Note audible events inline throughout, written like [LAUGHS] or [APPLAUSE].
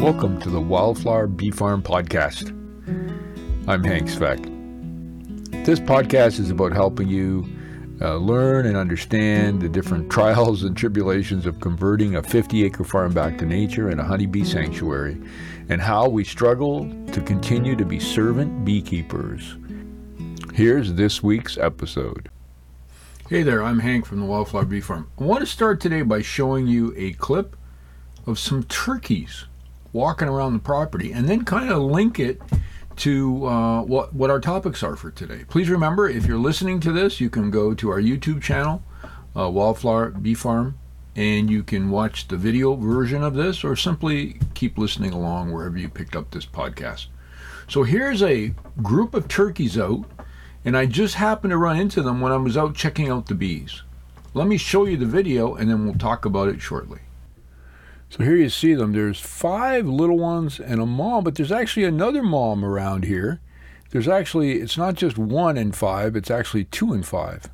Welcome to the Wildflower Bee Farm Podcast. I'm Hank Sveck. This podcast is about helping you uh, learn and understand the different [LAUGHS] trials and tribulations of converting a 50 acre farm back to nature and a honeybee sanctuary, and how we struggle to continue to be servant beekeepers. Here's this week's episode. Hey there, I'm Hank from the Wildflower Bee Farm. I want to start today by showing you a clip of some turkeys walking around the property and then kind of link it to uh, what, what our topics are for today. Please remember, if you're listening to this, you can go to our YouTube channel, uh, Wildflower Bee Farm, and you can watch the video version of this or simply keep listening along wherever you picked up this podcast. So here's a group of turkeys out, and I just happened to run into them when I was out checking out the bees. Let me show you the video and then we'll talk about it shortly. So here you see them. There's five little ones and a mom, but there's actually another mom around here. There's actually, it's not just one and five, it's actually two and five.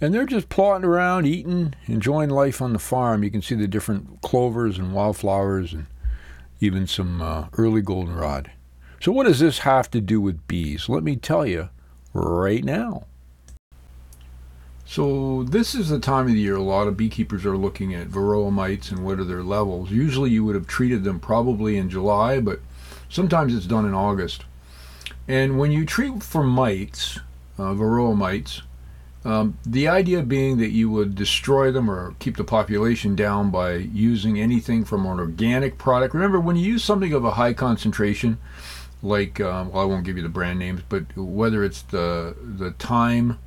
And they're just plotting around, eating, enjoying life on the farm. You can see the different clovers and wildflowers and even some uh, early goldenrod. So, what does this have to do with bees? Let me tell you right now. So this is the time of the year a lot of beekeepers are looking at varroa mites and what are their levels. Usually you would have treated them probably in July, but sometimes it's done in August. And when you treat for mites, uh, varroa mites, um, the idea being that you would destroy them or keep the population down by using anything from an organic product. Remember, when you use something of a high concentration, like um, well, I won't give you the brand names, but whether it's the the thyme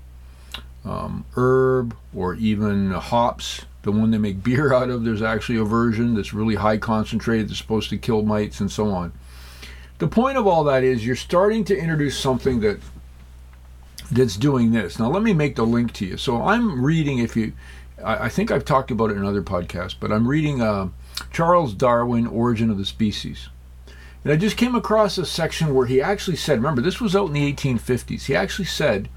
um, herb or even hops. The one they make beer [LAUGHS] out of, there's actually a version that's really high concentrated that's supposed to kill mites and so on. The point of all that is you're starting to introduce something that that's doing this. Now let me make the link to you. So I'm reading if you I, I think I've talked about it in other podcasts, but I'm reading uh, Charles Darwin, Origin of the Species. And I just came across a section where he actually said, remember, this was out in the 1850s. He actually said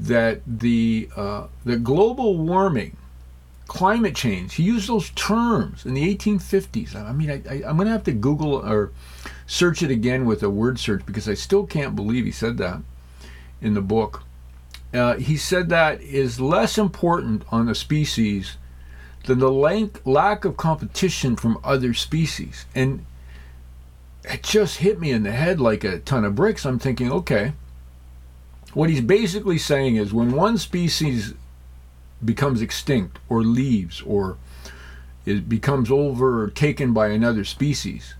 that the uh, the global warming, climate change. He used those terms in the 1850s. I mean, I, I'm going to have to Google or search it again with a word search because I still can't believe he said that in the book. Uh, he said that is less important on a species than the lack of competition from other species. And it just hit me in the head like a ton of bricks. I'm thinking, okay, what he's basically saying is when one species becomes extinct or leaves or it becomes overtaken by another species,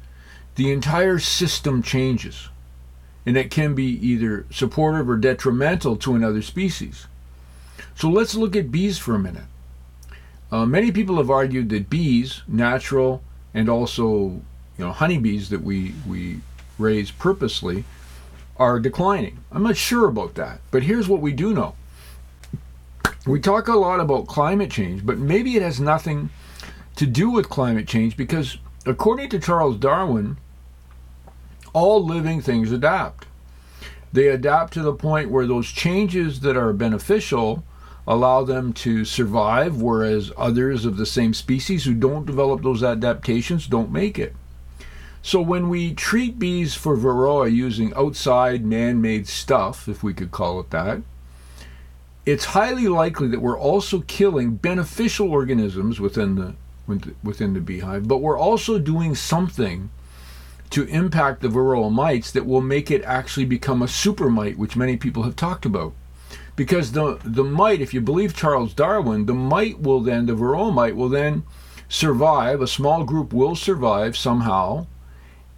the entire system changes. And it can be either supportive or detrimental to another species. So let's look at bees for a minute. Uh, many people have argued that bees, natural and also you know honeybees that we, we raise purposely, are declining. I'm not sure about that, but here's what we do know. We talk a lot about climate change, but maybe it has nothing to do with climate change because, according to Charles Darwin, all living things adapt. They adapt to the point where those changes that are beneficial allow them to survive, whereas others of the same species who don't develop those adaptations don't make it. So when we treat bees for varroa using outside man-made stuff, if we could call it that, it's highly likely that we're also killing beneficial organisms within the within the beehive, but we're also doing something to impact the varroa mites that will make it actually become a super mite, which many people have talked about. Because the the mite, if you believe Charles Darwin, the mite will then the varroa mite will then survive. A small group will survive somehow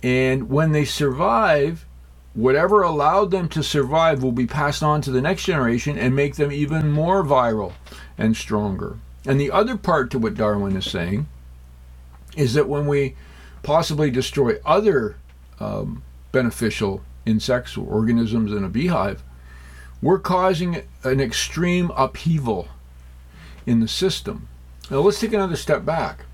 and when they survive, whatever allowed them to survive will be passed on to the next generation and make them even more viral and stronger. And the other part to what Darwin is saying is that when we possibly destroy other um, beneficial insects or organisms in a beehive, we're causing an extreme upheaval in the system. Now let's take another step back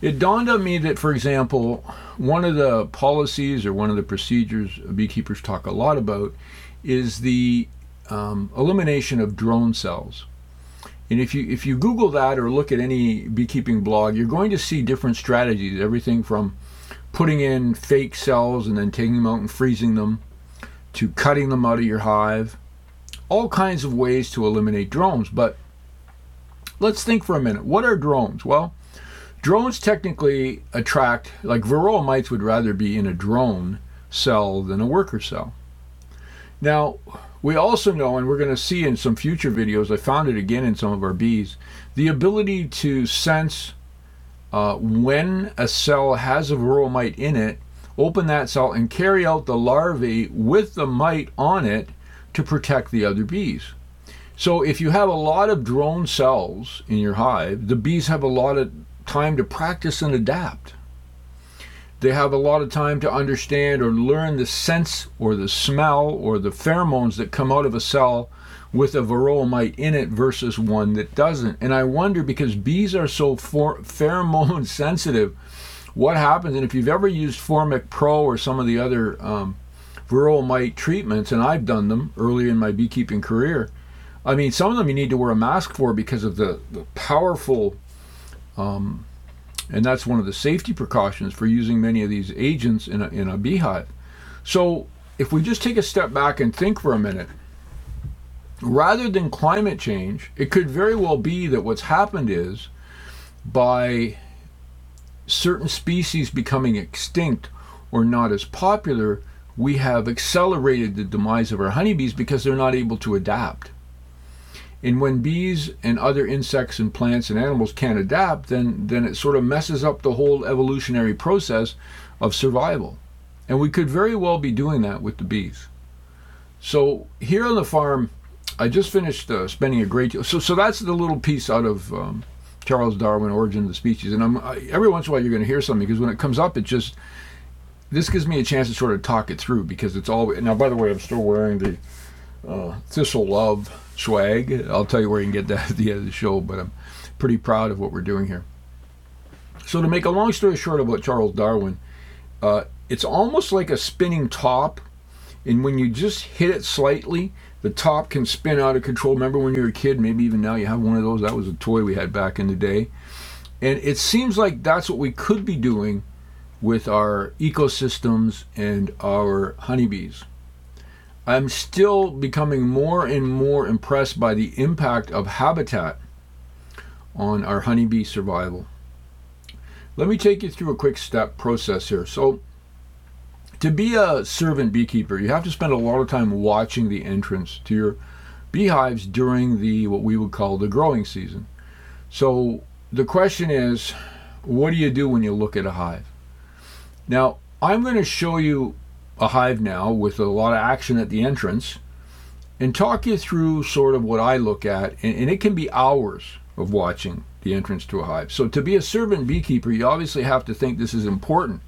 it dawned on me that, for example, one of the policies or one of the procedures beekeepers talk a lot about is the um, elimination of drone cells. And if you if you Google that or look at any beekeeping blog, you're going to see different strategies. Everything from putting in fake cells and then taking them out and freezing them, to cutting them out of your hive, all kinds of ways to eliminate drones. But let's think for a minute. What are drones? Well, drones technically attract, like varroa mites would rather be in a drone cell than a worker cell. Now, we also know, and we're going to see in some future videos, I found it again in some of our bees, the ability to sense uh, when a cell has a varroa mite in it, open that cell and carry out the larvae with the mite on it to protect the other bees. So if you have a lot of drone cells in your hive, the bees have a lot of time to practice and adapt. They have a lot of time to understand or learn the sense or the smell or the pheromones that come out of a cell with a varroa mite in it versus one that doesn't. And I wonder because bees are so for- [LAUGHS] pheromone sensitive, what happens? And if you've ever used Formic Pro or some of the other um, varroa mite treatments, and I've done them early in my beekeeping career, I mean, some of them you need to wear a mask for because of the, the powerful, um, and that's one of the safety precautions for using many of these agents in a, in a beehive. So if we just take a step back and think for a minute, rather than climate change, it could very well be that what's happened is by certain species becoming extinct or not as popular, we have accelerated the demise of our honeybees because they're not able to adapt. And when bees and other insects and plants and animals can't adapt, then, then it sort of messes up the whole evolutionary process of survival. And we could very well be doing that with the bees. So here on the farm, I just finished uh, spending a great deal. So, so that's the little piece out of um, Charles Darwin, Origin of the Species. And I'm, I, every once in a while you're going to hear something because when it comes up, it just this gives me a chance to sort of talk it through because it's all. Now, by the way, I'm still wearing the uh, Thistle Love swag. I'll tell you where you can get that [LAUGHS] at the end of the show, but I'm pretty proud of what we're doing here. So, to make a long story short about Charles Darwin, uh, it's almost like a spinning top, and when you just hit it slightly, the top can spin out of control. Remember when you were a kid? Maybe even now you have one of those. That was a toy we had back in the day. And it seems like that's what we could be doing with our ecosystems and our honeybees. I'm still becoming more and more impressed by the impact of habitat on our honeybee survival. Let me take you through a quick step process here. So, to be a servant beekeeper, you have to spend a lot of time watching the entrance to your beehives during the what we would call the growing season. So, the question is, what do you do when you look at a hive? Now, I'm going to show you a hive now with a lot of action at the entrance and talk you through sort of what I look at. And, and, it can be hours of watching the entrance to a hive. So, to be a servant beekeeper, you obviously have to think this is important.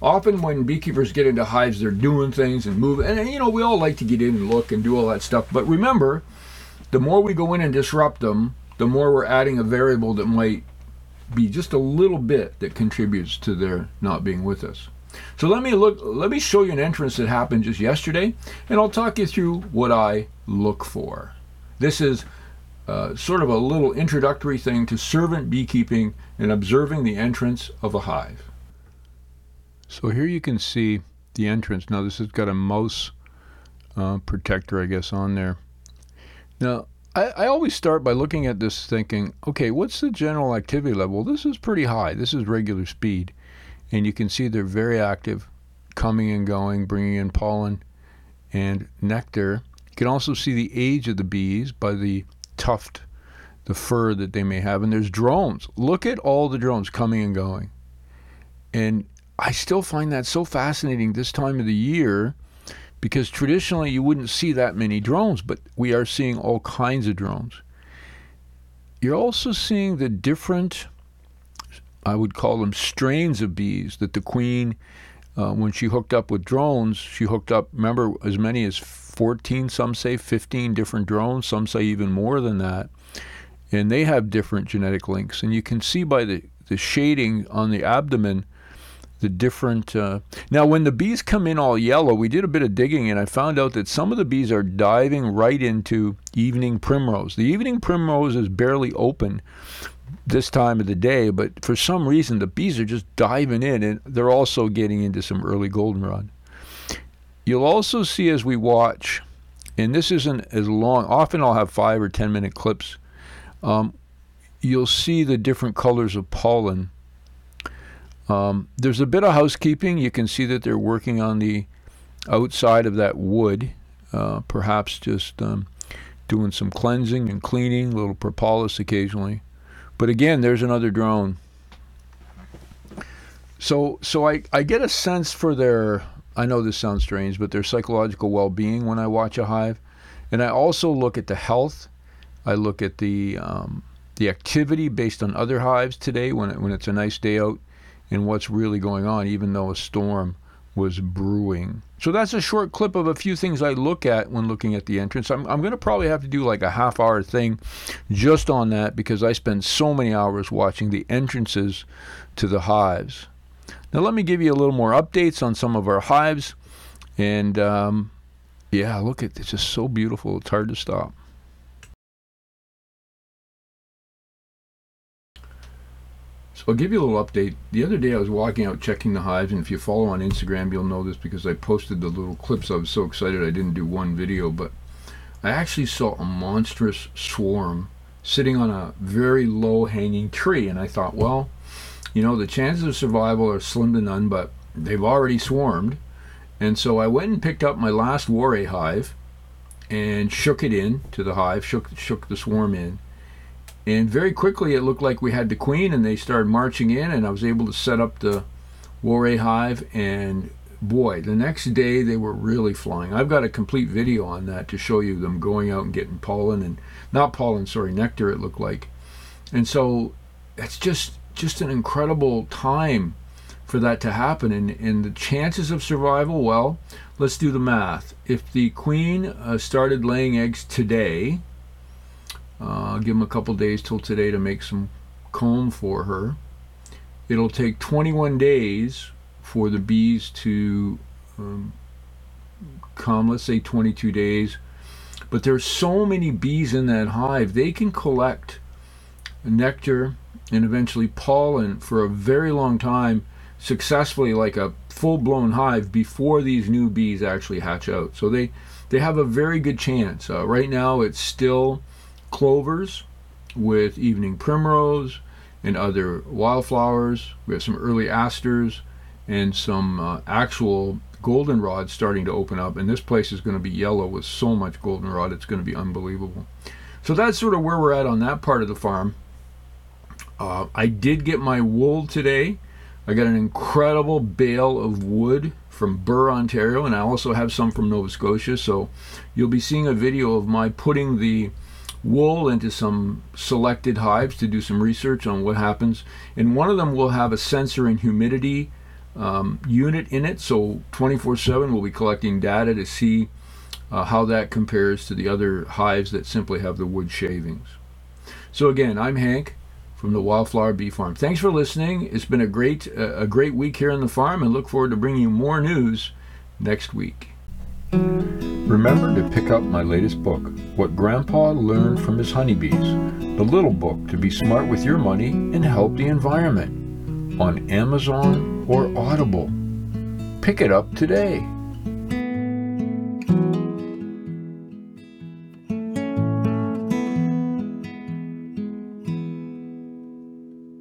Often, when beekeepers get into hives, they're doing things and moving. And, you know, we all like to get in and look and do all that stuff. But remember, the more we go in and disrupt them, the more we're adding a variable that might be just a little bit that contributes to their not being with us. So let me look let me show you an entrance that happened just yesterday and I'll talk you through what I look for. This is uh, sort of a little introductory thing to servant beekeeping and observing the entrance of a hive. So here you can see the entrance. Now this has got a mouse uh, protector, I guess, on there. Now I, I always start by looking at this thinking, okay, what's the general activity level? This is pretty high. This is regular speed. And you can see they're very active, coming and going, bringing in pollen and nectar. You can also see the age of the bees by the tuft, the fur that they may have. And there's drones. Look at all the drones coming and going. And I still find that so fascinating this time of the year because traditionally you wouldn't see that many drones, but we are seeing all kinds of drones. You're also seeing the different, I would call them strains of bees that the queen, uh, when she hooked up with drones, she hooked up, remember, as many as 14, some say 15 different drones, some say even more than that. And they have different genetic links. And you can see by the, the shading on the abdomen the different. Uh, now, when the bees come in all yellow, we did a bit of digging and I found out that some of the bees are diving right into evening primrose. The evening primrose is barely open, this time of the day, but for some reason the bees are just diving in and they're also getting into some early goldenrod. You'll also see as we watch, and this isn't as long, often I'll have five or ten minute clips. Um, you'll see the different colors of pollen. Um, there's a bit of housekeeping. You can see that they're working on the outside of that wood, uh, perhaps just um, doing some cleansing and cleaning, a little propolis occasionally. But again, there's another drone. So, so I, I get a sense for their, I know this sounds strange, but their psychological well being when I watch a hive. And I also look at the health. I look at the, um, the activity based on other hives today when, it, when it's a nice day out and what's really going on, even though a storm was brewing. So that's a short clip of a few things I look at when looking at the entrance. I'm, I'm going to probably have to do like a half hour thing just on that because I spend so many hours watching the entrances to the hives. Now, let me give you a little more updates on some of our hives. And um, yeah, look at it's just so beautiful. It's hard to stop. I'll give you a little update. The other day I was walking out checking the hives, and if you follow on Instagram, you'll know this because I posted the little clips. I was so excited I didn't do one video, but I actually saw a monstrous swarm sitting on a very low hanging tree, and I thought, well, you know, the chances of survival are slim to none, but they've already swarmed. And so I went and picked up my last Warre hive and shook it in to the hive, shook shook the swarm in and very quickly, it looked like we had the queen, and they started marching in, and I was able to set up the Warre hive. And boy, the next day they were really flying. I've got a complete video on that to show you them going out and getting pollen and not pollen, sorry, nectar. It looked like, and so it's just just an incredible time for that to happen. And, and the chances of survival, well, let's do the math. If the queen uh, started laying eggs today, I'll give them a couple days till today to make some comb for her. It'll take 21 days for the bees to um, come, let's say 22 days. But there's so many bees in that hive, they can collect nectar and eventually pollen for a very long time successfully like a full-blown hive before these new bees actually hatch out. So they they have a very good chance. Uh, right now it's still clovers with evening primrose and other wildflowers. We have some early asters and some uh, actual goldenrod starting to open up. And this place is going to be yellow with so much goldenrod, it's going to be unbelievable. So that's sort of where we're at on that part of the farm. Uh, I did get my wool today. I got an incredible bale of wood from Birr, Ontario, and I also have some from Nova Scotia. So you'll be seeing a video of my putting the wool into some selected hives to do some research on what happens. And one of them will have a sensor and humidity um, unit in it. So 24 7 we'll be collecting data to see uh, how that compares to the other hives that simply have the wood shavings. So again, I'm Hank from the Wildflower Bee Farm. Thanks for listening. It's been a great uh, a great week here on the farm, and look forward to bringing you more news next week. Remember to pick up my latest book, What Grandpa Learned from His Honeybees, the little book to be smart with your money and help the environment, on Amazon or Audible. Pick it up today.